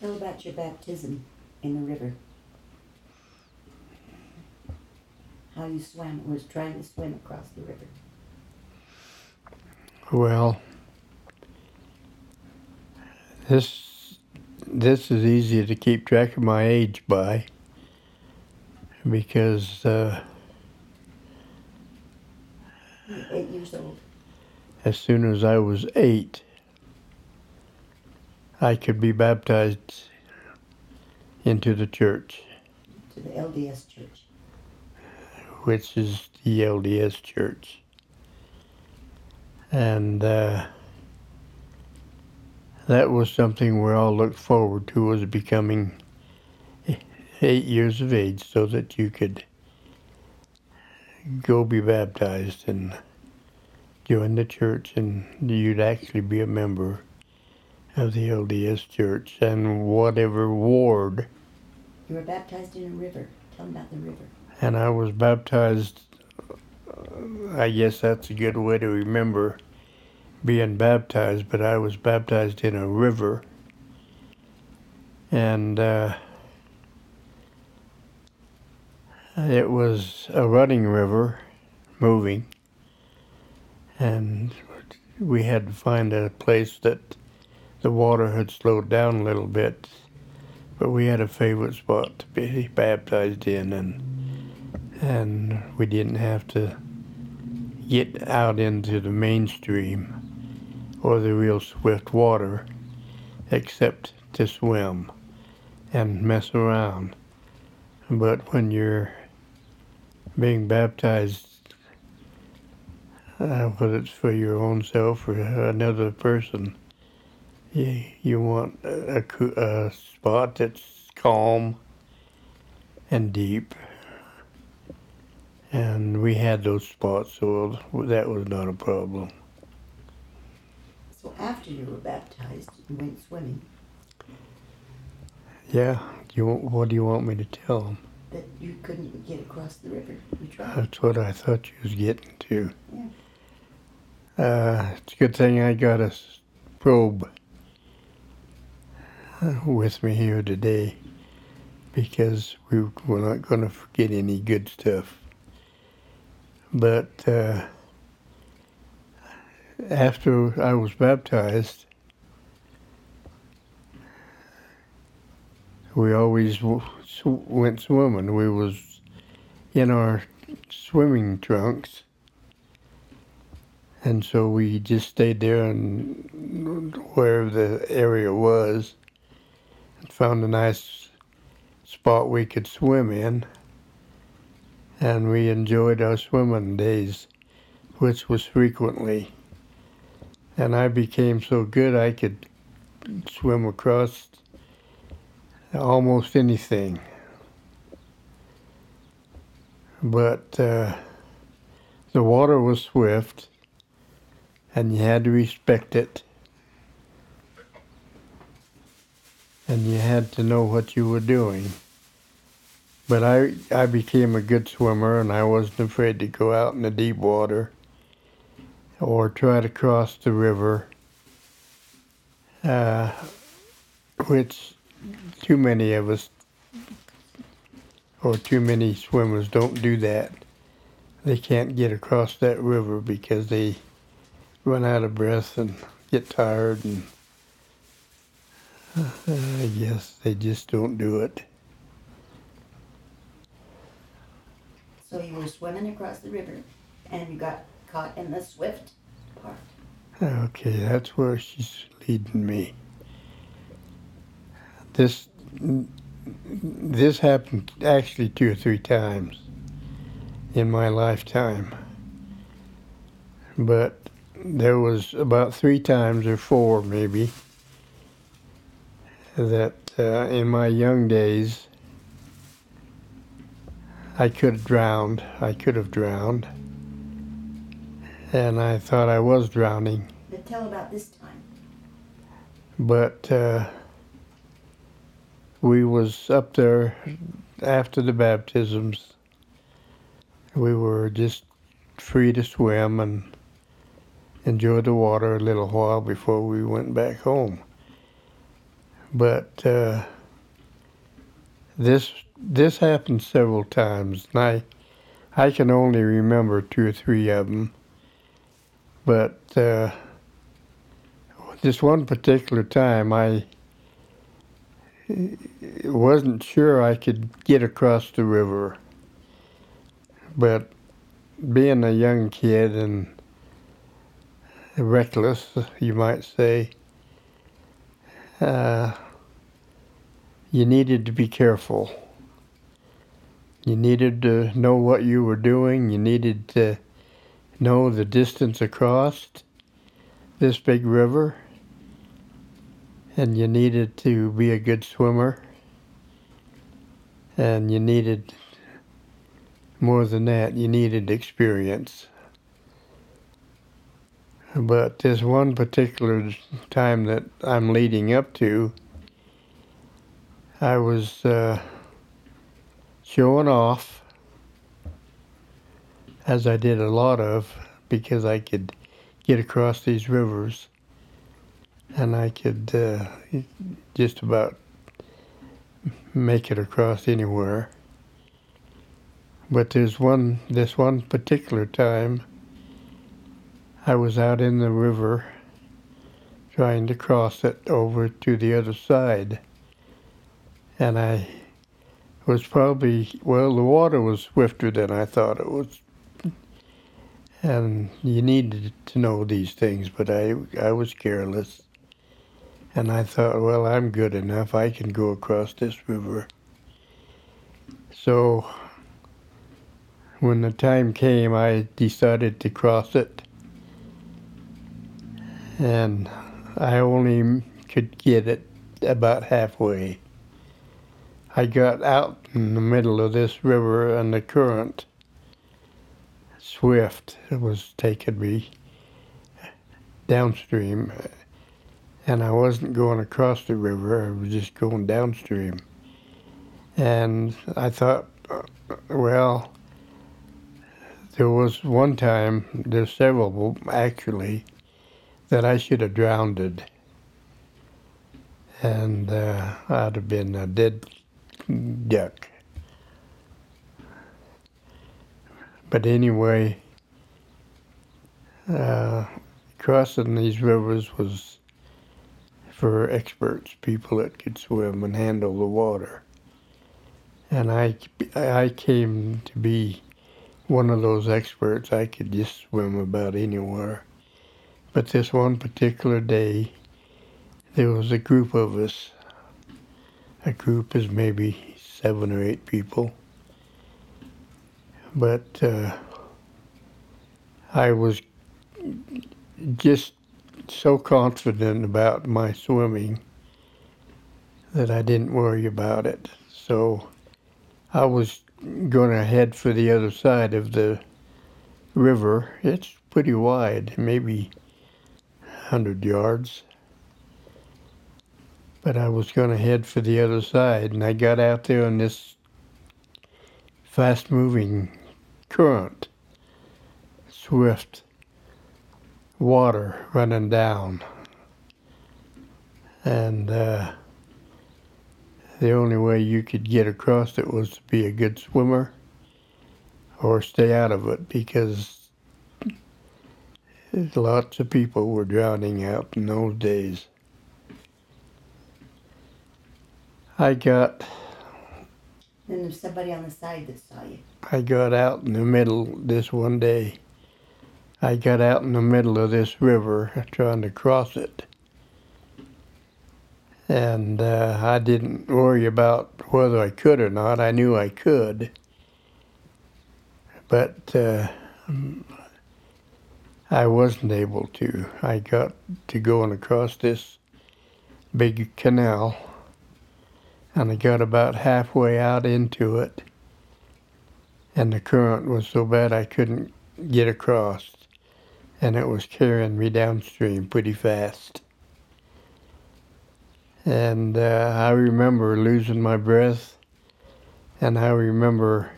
Tell about your baptism in the river. How you swam, was trying to swim across the river. Well, this this is easy to keep track of my age by because uh, eight years old. as soon as I was eight, I could be baptized into the church, to the LDS church. which is the LDS church. And uh, that was something we all looked forward to was becoming eight years of age so that you could go be baptized and join the church and you'd actually be a member of the LDS church and whatever ward You were baptized in a river. Tell them about the river. and I was baptized. uh, I guess that's a good way to remember being baptized, but I was baptized in a river, and uh, it was a running river, moving, and we had to find a place that the water had slowed down a little bit, but we had a favorite spot to be baptized in, and and we didn't have to get out into the mainstream or the real swift water except to swim and mess around. But when you're being baptized, uh, whether it's for your own self or another person, you, you want a, a, spot that's calm and deep and we had those spots, so that was not a problem. So after you were baptized, you went swimming. Yeah, you what do you want me to tell them? That you couldn't get across the river. You tried. That's what I thought you was getting to. Yeah. Uh, it's a good thing I got a probe with me here today because we, we're not going to forget any good stuff. But uh, after I was baptized, we always went swimming. We was in our swimming trunks and so we just stayed there and wherever the area was found a nice spot we could swim in and we enjoyed our swimming days which was frequently and i became so good i could swim across almost anything but uh, the water was swift and you had to respect it. And you had to know what you were doing. But I, I became a good swimmer and I wasn't afraid to go out in the deep water or try to cross the river, uh, which too many of us or too many swimmers don't do that. They can't get across that river because they run out of breath and get tired and I guess they just don't do it. So you were swimming across the river, and you got caught in the swift part. Okay, that's where she's leading me. This this happened actually two or three times in my lifetime. But there was about three times or four maybe that uh, in my young days I could have drowned. I could have drowned. And I thought I was drowning. But tell about this time. but uh, we was up there after the baptisms. We were just free to swim and enjoy the water a little while before we went back home. But uh, this this happened several times, and I I can only remember two or three of them. But uh, this one particular time, I wasn't sure I could get across the river. But being a young kid and reckless, you might say, uh, you needed to be careful. You needed to know what you were doing. You needed to know the distance across this big river. And you needed to be a good swimmer. And you needed, more than that, you needed experience. But this one particular time that I'm leading up to, I was uh, showing off, as I did a lot of, because I could get across these rivers and I could uh, just about make it across anywhere. But there's one, this one particular time, I was out in the river trying to cross it over to the other side. And I was probably, well, the water was swifter than I thought it was. And you needed to know these things, but I, I was careless. And I thought, well, I'm good enough. I can go across this river. So when the time came, I decided to cross it and I only could get it about halfway. I got out in the middle of this river and the current swift was taking me downstream and I wasn't going across the river, I was just going downstream. And I thought, well, there was one time, there's several actually, that I should have drowned. And uh, I'd have been a dead duck. But anyway, uh, crossing these rivers was for experts, people that could swim and handle the water. And I, I came to be one of those experts. I could just swim about anywhere. But this one particular day, there was a group of us. A group is maybe seven or eight people. But uh, I was just so confident about my swimming that I didn't worry about it. So I was going to head for the other side of the river. It's pretty wide, maybe 100 yards. But I was going to head for the other side, and I got out there in this fast moving current, swift water running down. And uh, the only way you could get across it was to be a good swimmer or stay out of it because Lots of people were drowning out in those days. I got. Then there's somebody on the side that saw you. I got out in the middle this one day. I got out in the middle of this river trying to cross it. And uh, I didn't worry about whether I could or not. I knew I could. But uh, I wasn't able to. I got to going across this big canal and I got about halfway out into it and the current was so bad I couldn't get across and it was carrying me downstream pretty fast. And uh, I remember losing my breath and I remember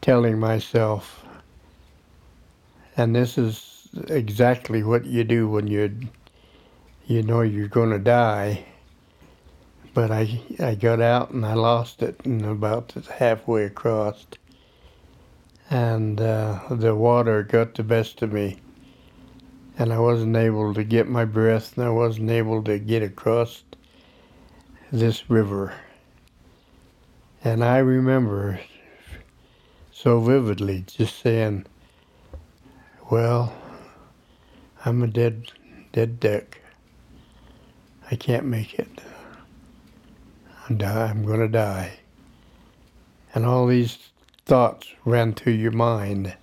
telling myself, and this is exactly what you do when you you know you're going to die. but I I got out and I lost it and about halfway across, and uh, the water got the best of me, and I wasn't able to get my breath and I wasn't able to get across this river. And I remember so vividly just saying, "Well, I'm a dead dead duck. I can't make it." I'm, die, I'm going to die. And all these thoughts ran through your mind.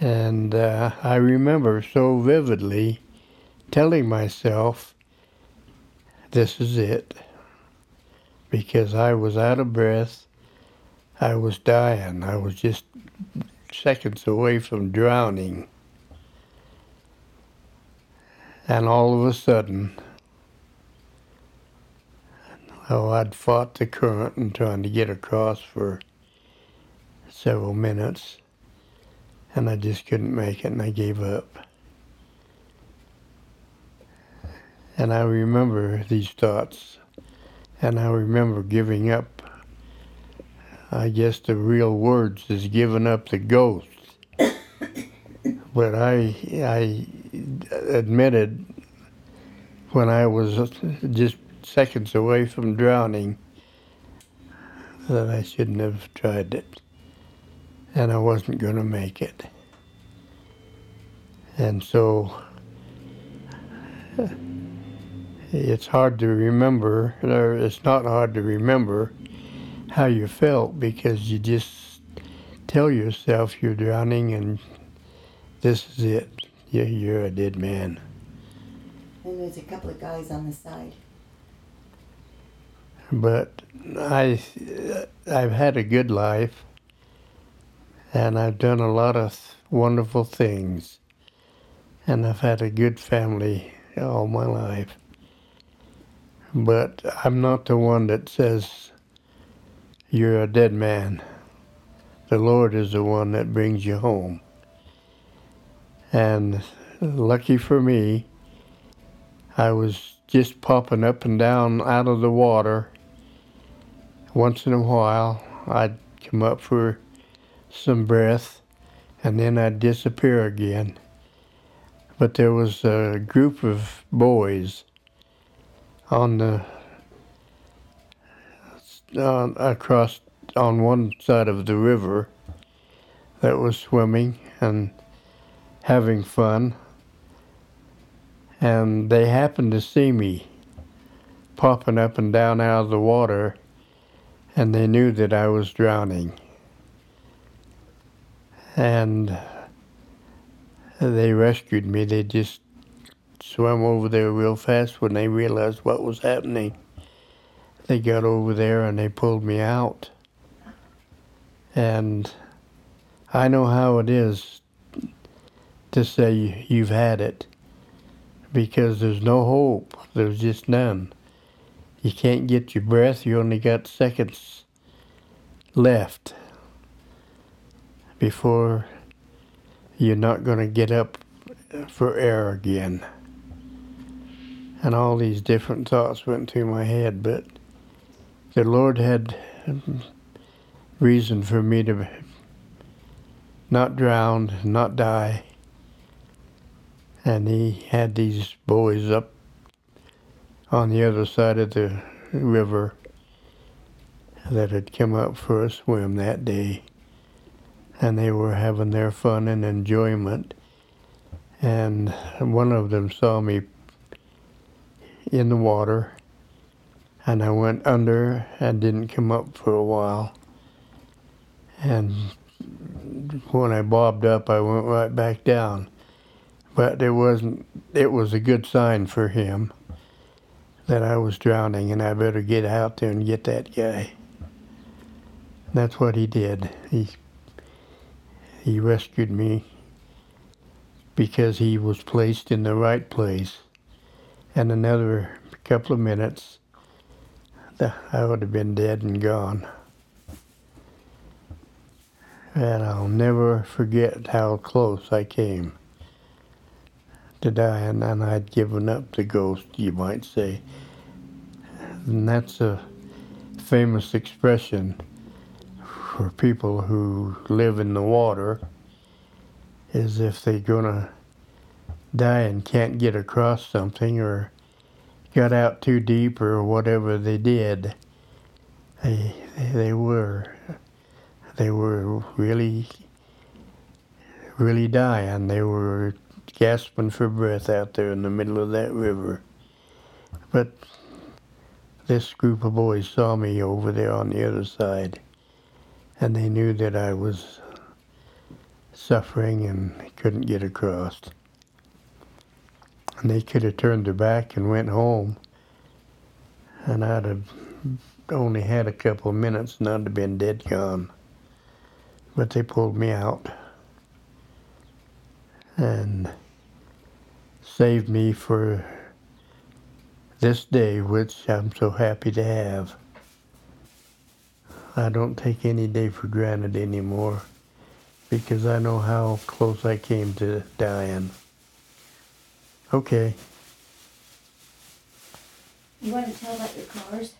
And uh, I remember so vividly telling myself, this is it. Because I was out of breath. I was dying. I was just seconds away from drowning. And all of a sudden, Oh, I'd fought the current and trying to get across for several minutes, and I just couldn't make it, and I gave up. And I remember these thoughts, and I remember giving up. I guess the real words is giving up the ghost. but I, I admitted when I was just seconds away from drowning that I shouldn't have tried it. And I wasn't going to make it. And so it's hard to remember, or it's not hard to remember how you felt because you just tell yourself you're drowning and this is it. You're, you're a dead man. And there's a couple of guys on the side. But I, I've had a good life, and I've done a lot of wonderful things, and I've had a good family all my life. But I'm not the one that says you're a dead man. The Lord is the one that brings you home. And lucky for me, I was just popping up and down out of the water once in a while, I'd come up for some breath and then I'd disappear again. But there was a group of boys on the uh, across on one side of the river that was swimming and having fun. And they happened to see me popping up and down out of the water and they knew that I was drowning. And they rescued me. They just swam over there real fast when they realized what was happening. They got over there and they pulled me out. And I know how it is to say you've had it because there's no hope. There's just none you can't get your breath, you only got seconds left before you're not going to get up for air again. And all these different thoughts went through my head, but the Lord had reason for me to not drown, not die. And He had these boys up on the other side of the river that had come up for a swim that day. And they were having their fun and enjoyment. And one of them saw me in the water. And I went under and didn't come up for a while. And when I bobbed up, I went right back down. But it wasn't, it was a good sign for him that I was drowning and I better get out there and get that guy. That's what he did. He he rescued me because he was placed in the right place. And another couple of minutes, I would have been dead and gone. And I'll never forget how close I came to die, and, I'd given up the ghost, you might say. And that's a famous expression for people who live in the water is if they're gonna die and can't get across something or got out too deep or whatever they did, they they were they were really really dying. They were gasping for breath out there in the middle of that river. But this group of boys saw me over there on the other side, and they knew that I was suffering and couldn't get across. And they could have turned their back and went home, and I'd have only had a couple of minutes and I'd have been dead gone. But they pulled me out and saved me for this day, which I'm so happy to have. I don't take any day for granted anymore because I know how close I came to dying. Okay. You want to tell about your cars?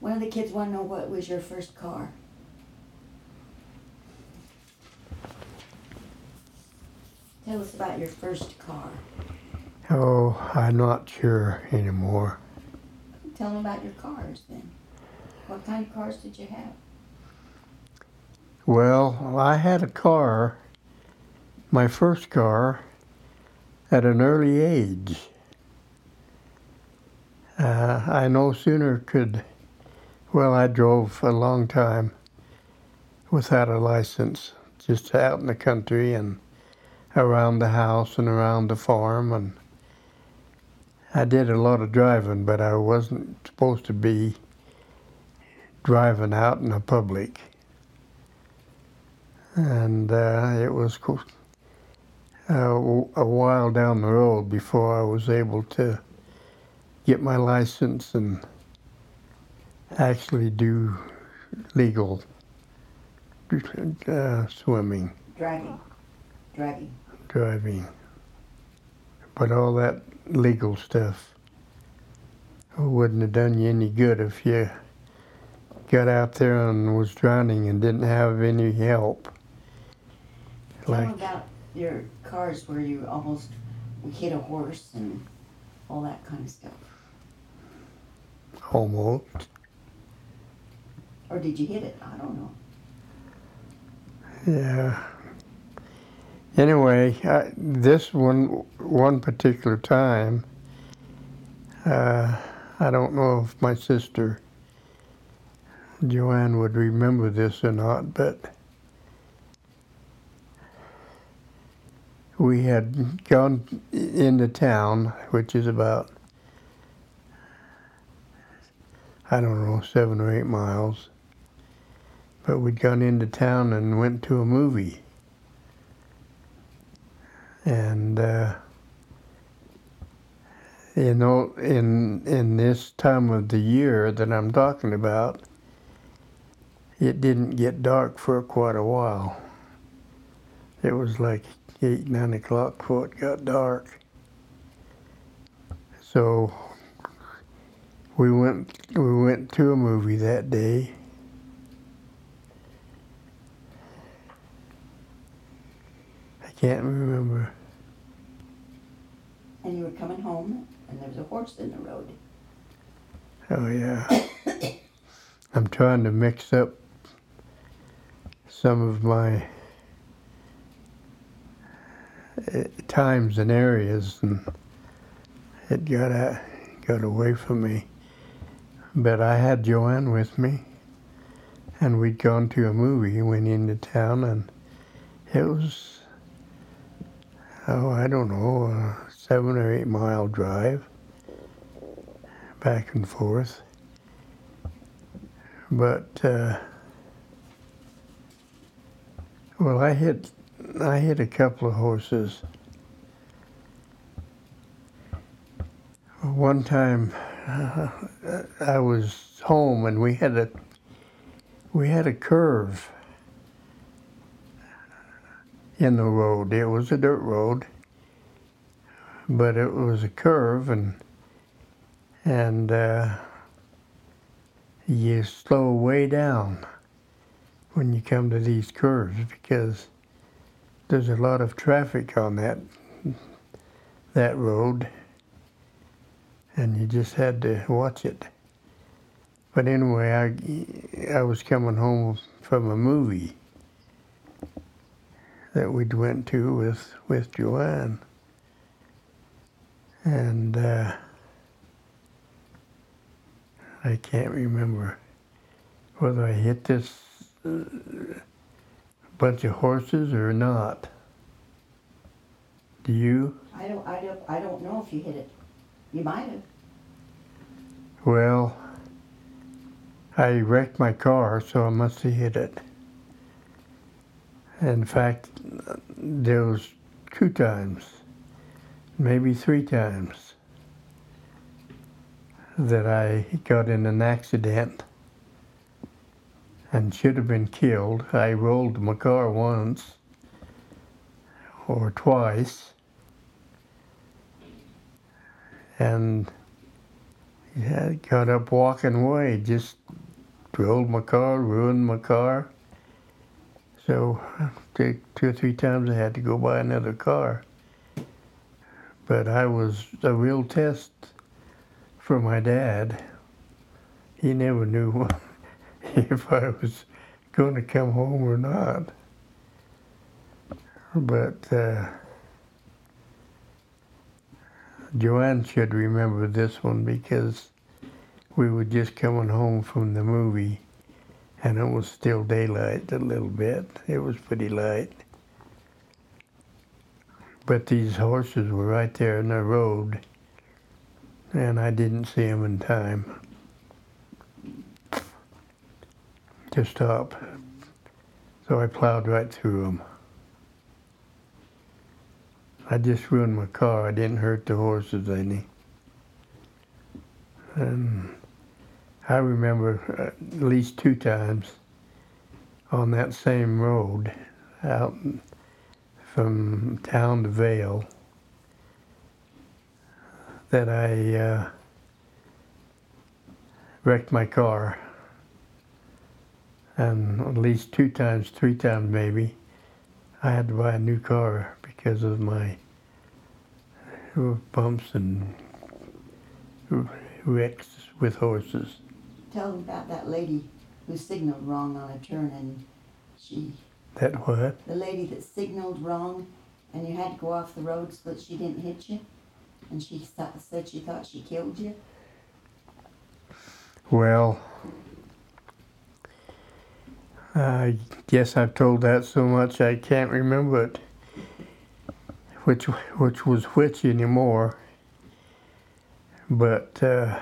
One of the kids want to know what was your first car. Tell us about your first car. Oh, I'm not sure anymore. Tell them about your cars then. What kind of cars did you have? Well, I had a car, my first car, at an early age. Uh, I no sooner could, well, I drove a long time without a license, just out in the country and around the house and around the farm. And I did a lot of driving, but I wasn't supposed to be driving out in the public. And uh, it was a while down the road before I was able to get my license and actually do legal uh, swimming, Driving. Driving. driving. But all that legal stuff wouldn't have done you any good if you got out there and was drowning and didn't have any help. Tell Like, about your cars where you almost hit a horse and all that kind of stuff. almost. Or did you hit it? I don't know. Yeah. Anyway, I, this one one particular time, uh, I don't know if my sister Joanne would remember this or not, but we had gone into town, which is about I don't know seven or eight miles but we'd gone into town and went to a movie. And uh, you know, in in this time of the year that I'm talking about, it didn't get dark for quite a while. It was like eight, nine o'clock before it got dark. So we went we went to a movie that day I can't remember. And you were coming home and there was a horse in the road. Oh yeah. I'm trying to mix up some of my times and areas, and it got got away from me. But I had Joanne with me, and we'd gone to a movie. Went into town, and it was oh I don't know a seven or eight mile drive back and forth. But uh, well, I hit I hit a couple of horses. One time, uh, I was home and we had a we had a curve in the road. It was a dirt road, but it was a curve and and uh, you slow way down when you come to these curves because there's a lot of traffic on that that road and you just had to watch it. But anyway, I, I was coming home from a movie that we'd went to with, with Joanne. And uh, I can't remember whether I hit this uh, bunch of horses or not. Do you? I don't, I don't, I don't know if you hit it. You might have. Well, I wrecked my car, so I must have hit it. In fact, there was two times, maybe three times, that I got in an accident and should have been killed. I rolled my car once or twice, and yeah, got up walking away, just rolled my car, ruined my car. So two or three times I had to go buy another car. But I was a real test for my dad. He never knew if I was going to come home or not. But uh, Joanne should remember this one because we were just coming home from the movie and it was still daylight a little bit. It was pretty light. But these horses were right there in the road and I didn't see them in time to stop. So I plowed right through them. I just ruined my car. I didn't hurt the horses any. And I remember at least two times on that same road out from town to Vale that I uh, wrecked my car. And at least two times, three times maybe, I had to buy a new car because of my bumps and wrecks with horses. Tell them about that lady who signaled wrong on a turn and she, That what? the lady that signaled wrong and you had to go off the road so that she didn't hit you. And she said she thought she killed you. Well, I guess I've told that so much I can't remember it. Which which was which anymore. But uh,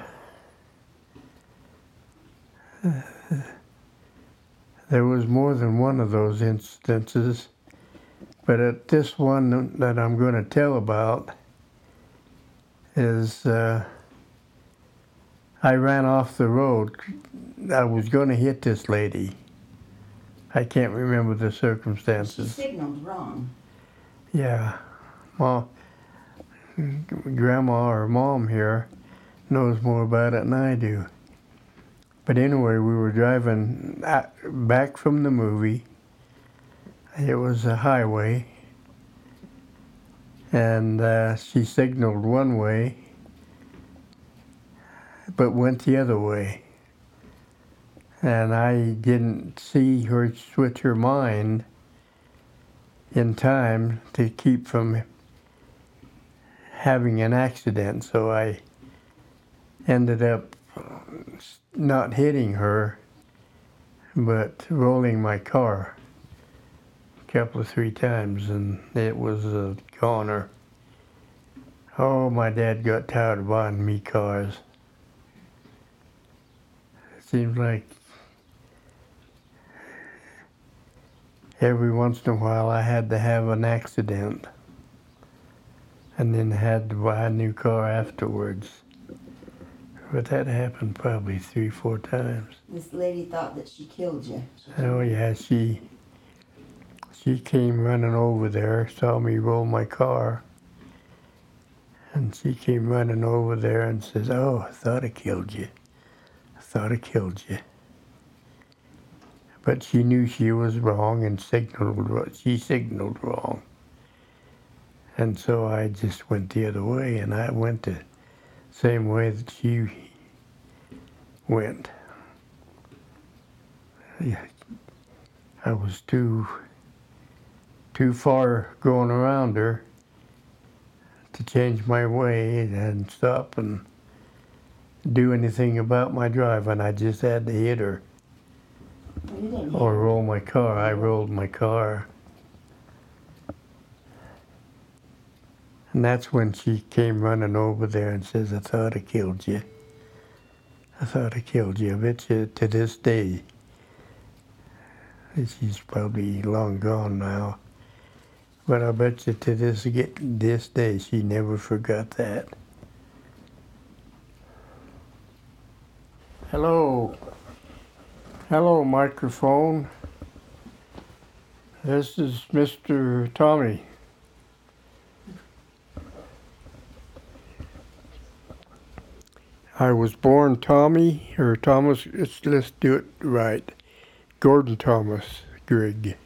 there was more than one of those instances. But at this one that I'm going to tell about is uh, I ran off the road. I was going to hit this lady. I can't remember the She circumstances. signaled wrong. Yeah, well, grandma or mom here knows more about it than I do. But anyway, we were driving back from the movie. It was a highway, and uh, she signaled one way, but went the other way. And I didn't see her switch her mind in time to keep from having an accident. So I ended up not hitting her, but rolling my car a couple of three times, and it was a goner. Oh, my dad got tired of buying me cars. It seems like every once in a while I had to have an accident and then had to buy a new car afterwards. But that happened probably three, four times. This lady thought that she killed you. Oh yeah, she she came running over there, saw me roll my car, and she came running over there and says, "Oh, I thought I killed you. I thought I killed you. But she knew she was wrong and signaled, she signaled wrong. And so I just went the other way and I went the same way that she went. I was too too far going around her to change my way and stop and do anything about my drive, and I just had to hit her Oh, or roll my car. I rolled my car. And that's when she came running over there and says, I thought I killed you. I thought I killed you. I bet you to this day. She's probably long gone now. But I bet you to this this day she never forgot that. Hello. Hello, microphone. This is Mr. Tommy. I was born Tommy or Thomas. Let's, let's do it right. Gordon Thomas Grigg.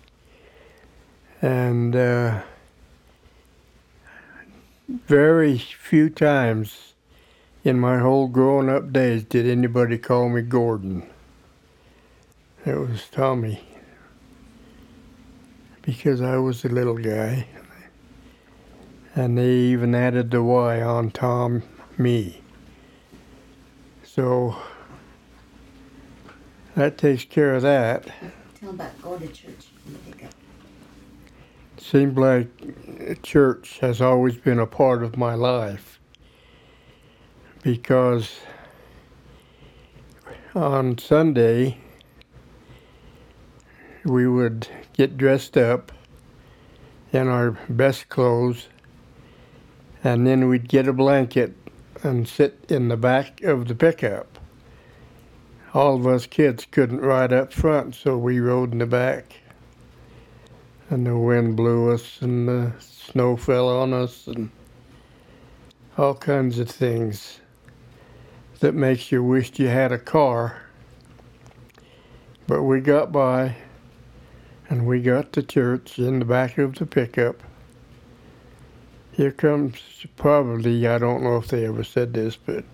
And uh, very few times in my whole growing up days did anybody call me Gordon. It was Tommy. Because I was a little guy. And they even added the Y on Tom, me. So that takes care of that. Tell about going to church and pick up. Seemed like church has always been a part of my life because on Sunday we would get dressed up in our best clothes and then we'd get a blanket and sit in the back of the pickup. All of us kids couldn't ride up front, so we rode in the back. And the wind blew us and the snow fell on us and all kinds of things that makes you wish you had a car. But we got by and we got to church in the back of the pickup here comes probably i don't know if they ever said this but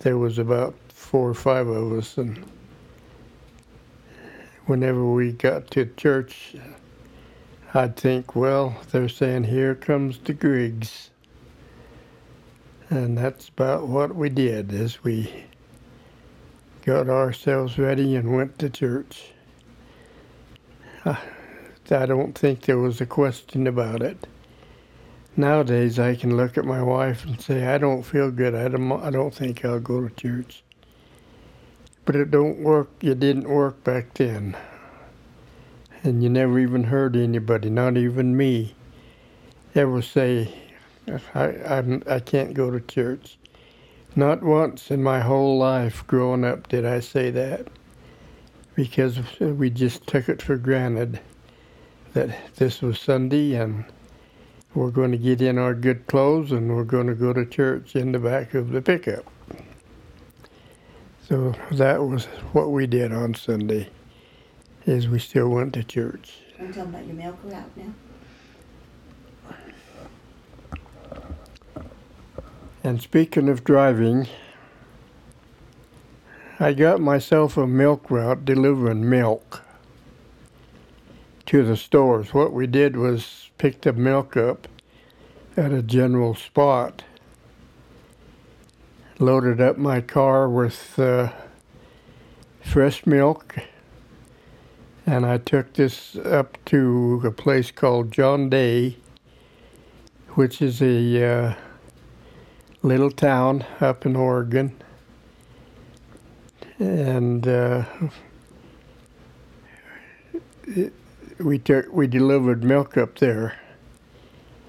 there was about four or five of us and whenever we got to church, I'd think, well, they're saying, here comes the Griggs. And that's about what we did as we got ourselves ready and went to church. I, don't think there was a question about it. Nowadays, I can look at my wife and say, I don't feel good. I don't, I don't think I'll go to church. But it don't work. It didn't work back then. And you never even heard anybody, not even me, ever say, I, I, I can't go to church. Not once in my whole life growing up did I say that because we just took it for granted that this was Sunday and we're going to get in our good clothes and we're going to go to church in the back of the pickup. So that was what we did on Sunday, is we still went to church. I'm talking about your milk route now. And speaking of driving, I got myself a milk route delivering milk to the stores. What we did was pick the milk up at a general spot, loaded up my car with uh, fresh milk, and I took this up to a place called John Day, which is a uh, little town up in Oregon. And uh, it, we took we delivered milk up there.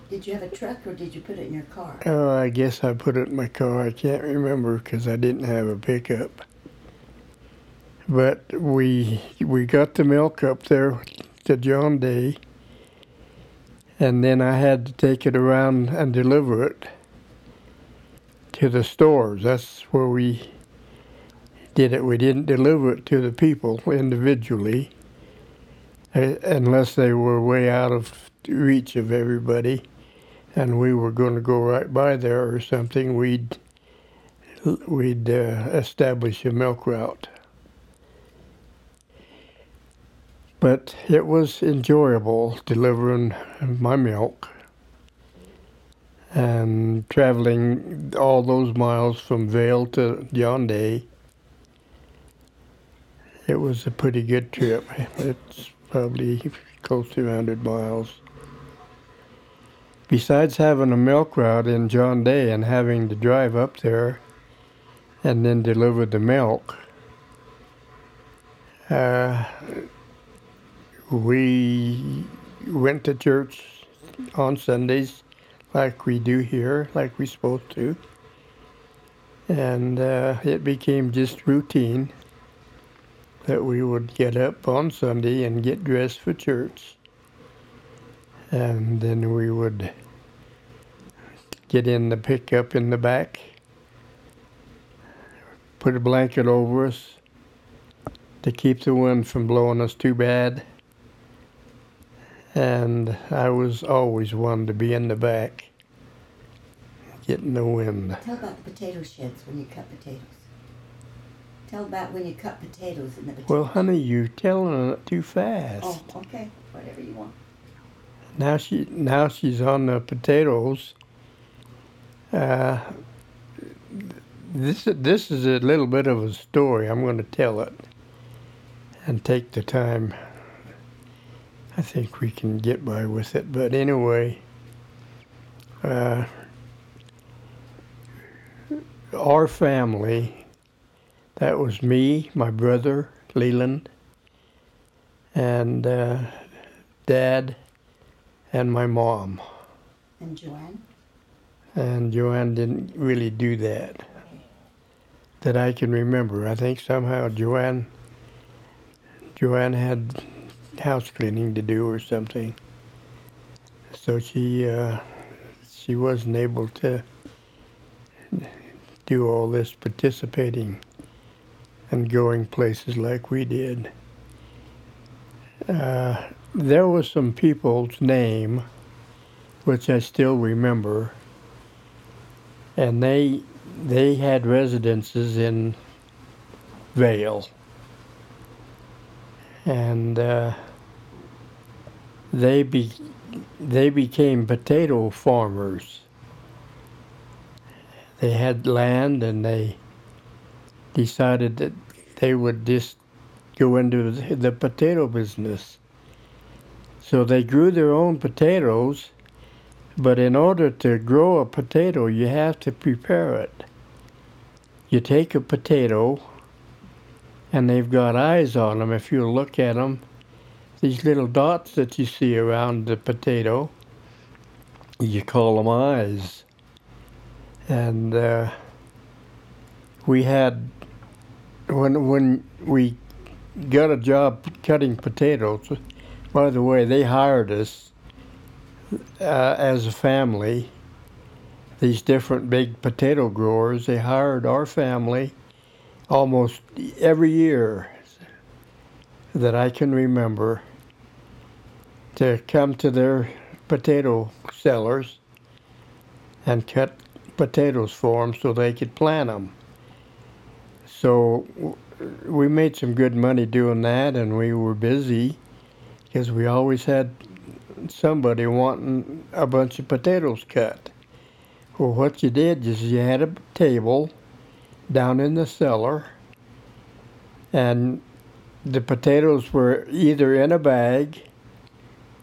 Did you have a truck or did you put it in your car? Oh, I guess I put it in my car. I can't remember because I didn't have a pickup. But we we got the milk up there to John Day, and then I had to take it around and deliver it to the stores. That's where we did it. We didn't deliver it to the people individually, uh, unless they were way out of reach of everybody, and we were going to go right by there or something. We'd we'd uh, establish a milk route. But it was enjoyable delivering my milk and traveling all those miles from Vale to John Day. It was a pretty good trip. It's probably close to 100 miles. Besides having a milk route in John Day and having to drive up there and then deliver the milk, uh, we went to church on Sundays like we do here, like we're supposed to. And uh, it became just routine that we would get up on Sunday and get dressed for church. And then we would get in the pickup in the back, put a blanket over us to keep the wind from blowing us too bad and I was always one to be in the back, getting the wind. Tell about the potato sheds when you cut potatoes. Tell about when you cut potatoes in the potato. Well, honey, you're telling it too fast. Oh, okay. Whatever you want. Now she now she's on the potatoes. Uh, this this is a little bit of a story. I'm going to tell it and take the time I think we can get by with it. But anyway, uh, our family, that was me, my brother, Leland, and uh, dad, and my mom. And Joanne? And Joanne didn't really do that. That I can remember. I think somehow Joanne Joanne had house cleaning to do or something. So she uh, she wasn't able to do all this participating and going places like we did. Uh, there was some people's name which I still remember, and they they had residences in Vale, and uh, they be they became potato farmers. They had land and they decided that they would just go into the potato business. So they grew their own potatoes, but in order to grow a potato, you have to prepare it. You take a potato, and they've got eyes on them if you look at them these little dots that you see around the potato, you call them eyes. And uh, we had, when, when we got a job cutting potatoes, by the way, they hired us uh, as a family. These different big potato growers, they hired our family almost every year that I can remember to come to their potato cellars and cut potatoes for them so they could plant them. So we made some good money doing that, and we were busy because we always had somebody wanting a bunch of potatoes cut. Well, what you did is you had a table down in the cellar, and the potatoes were either in a bag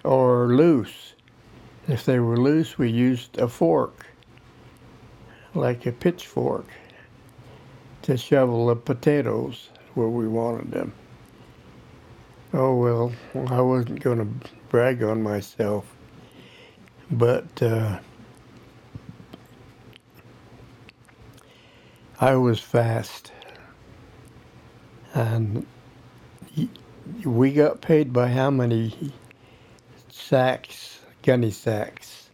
or loose. If they were loose, we used a fork, like a pitchfork, to shovel the potatoes where we wanted them. Oh well, I wasn't going to brag on myself, but uh, I was fast, and we got paid by how many sacks, gunny sacks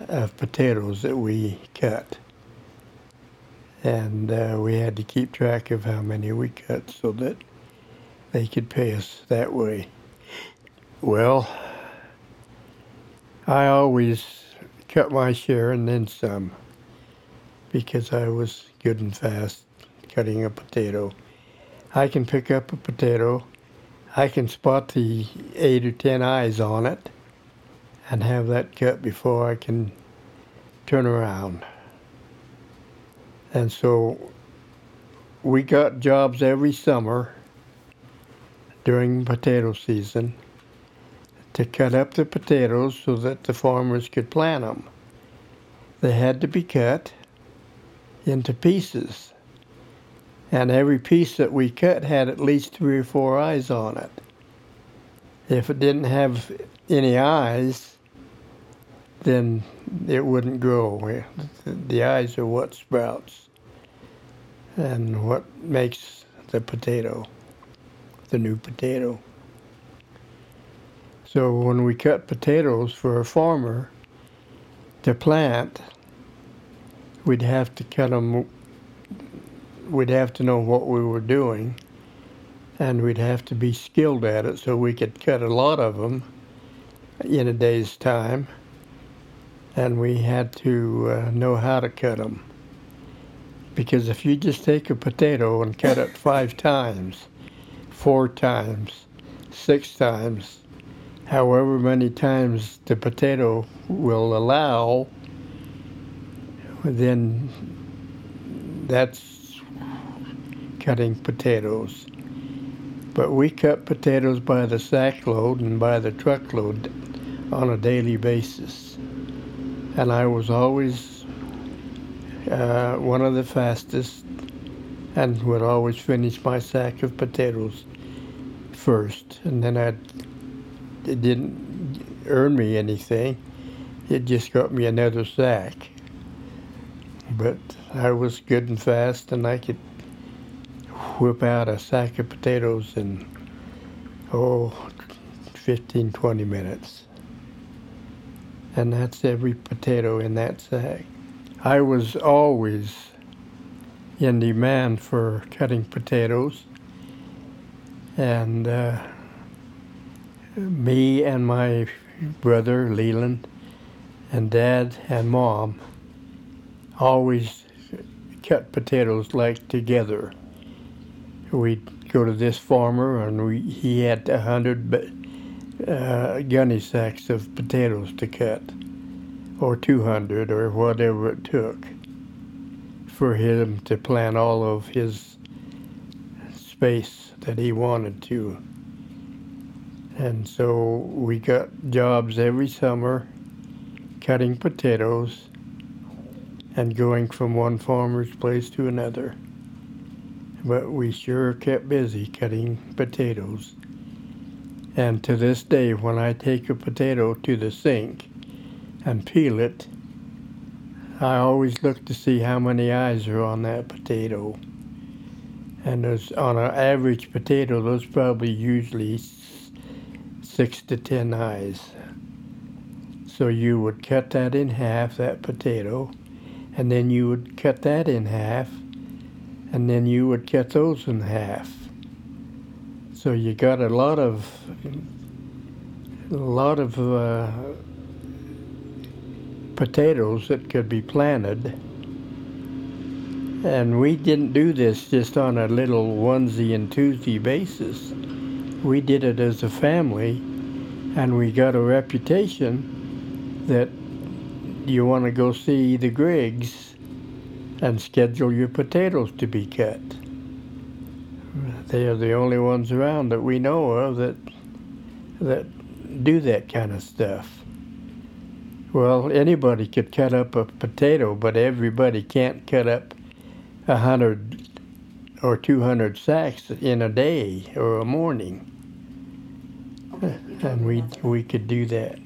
of potatoes that we cut. And uh, we had to keep track of how many we cut so that they could pay us that way. Well, I always cut my share and then some because I was good and fast cutting a potato. I can pick up a potato, I can spot the eight or ten eyes on it, and have that cut before I can turn around. And so we got jobs every summer during potato season to cut up the potatoes so that the farmers could plant them. They had to be cut into pieces. And every piece that we cut had at least three or four eyes on it. If it didn't have any eyes, then it wouldn't grow. The eyes are what sprouts and what makes the potato, the new potato. So when we cut potatoes for a farmer to plant, we'd have to cut them, we'd have to know what we were doing, and we'd have to be skilled at it so we could cut a lot of them in a day's time and we had to uh, know how to cut them. Because if you just take a potato and cut it five times, four times, six times, however many times the potato will allow, then that's cutting potatoes. But we cut potatoes by the sack load and by the truckload on a daily basis and I was always uh, one of the fastest and would always finish my sack of potatoes first. And then I, it didn't earn me anything. It just got me another sack. But I was good and fast, and I could whip out a sack of potatoes in, oh, 15, 20 minutes and that's every potato in that sack. I was always in demand for cutting potatoes, and uh, me and my brother Leland and dad and mom always cut potatoes like together. We'd go to this farmer and we, he had a hundred uh, gunny sacks of potatoes to cut, or 200, or whatever it took for him to plant all of his space that he wanted to. And so we got jobs every summer cutting potatoes and going from one farmer's place to another. But we sure kept busy cutting potatoes. And to this day, when I take a potato to the sink and peel it, I always look to see how many eyes are on that potato. And there's, on an average potato, there's probably usually six to ten eyes. So you would cut that in half, that potato, and then you would cut that in half, and then you would cut those in half so you got a lot of a lot of uh, potatoes that could be planted. And we didn't do this just on a little onesie and twosie basis. We did it as a family, and we got a reputation that you want to go see the Griggs and schedule your potatoes to be cut. They are the only ones around that we know of that that do that kind of stuff. Well, anybody could cut up a potato, but everybody can't cut up a hundred or two hundred sacks in a day or a morning. And we we could do that.